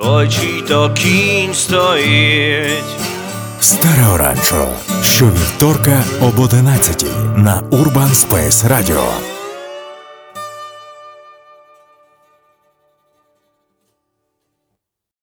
Очі то кінь стоїть. Старе Оранчо. Щовівторка об 11 на Urban Space Radio.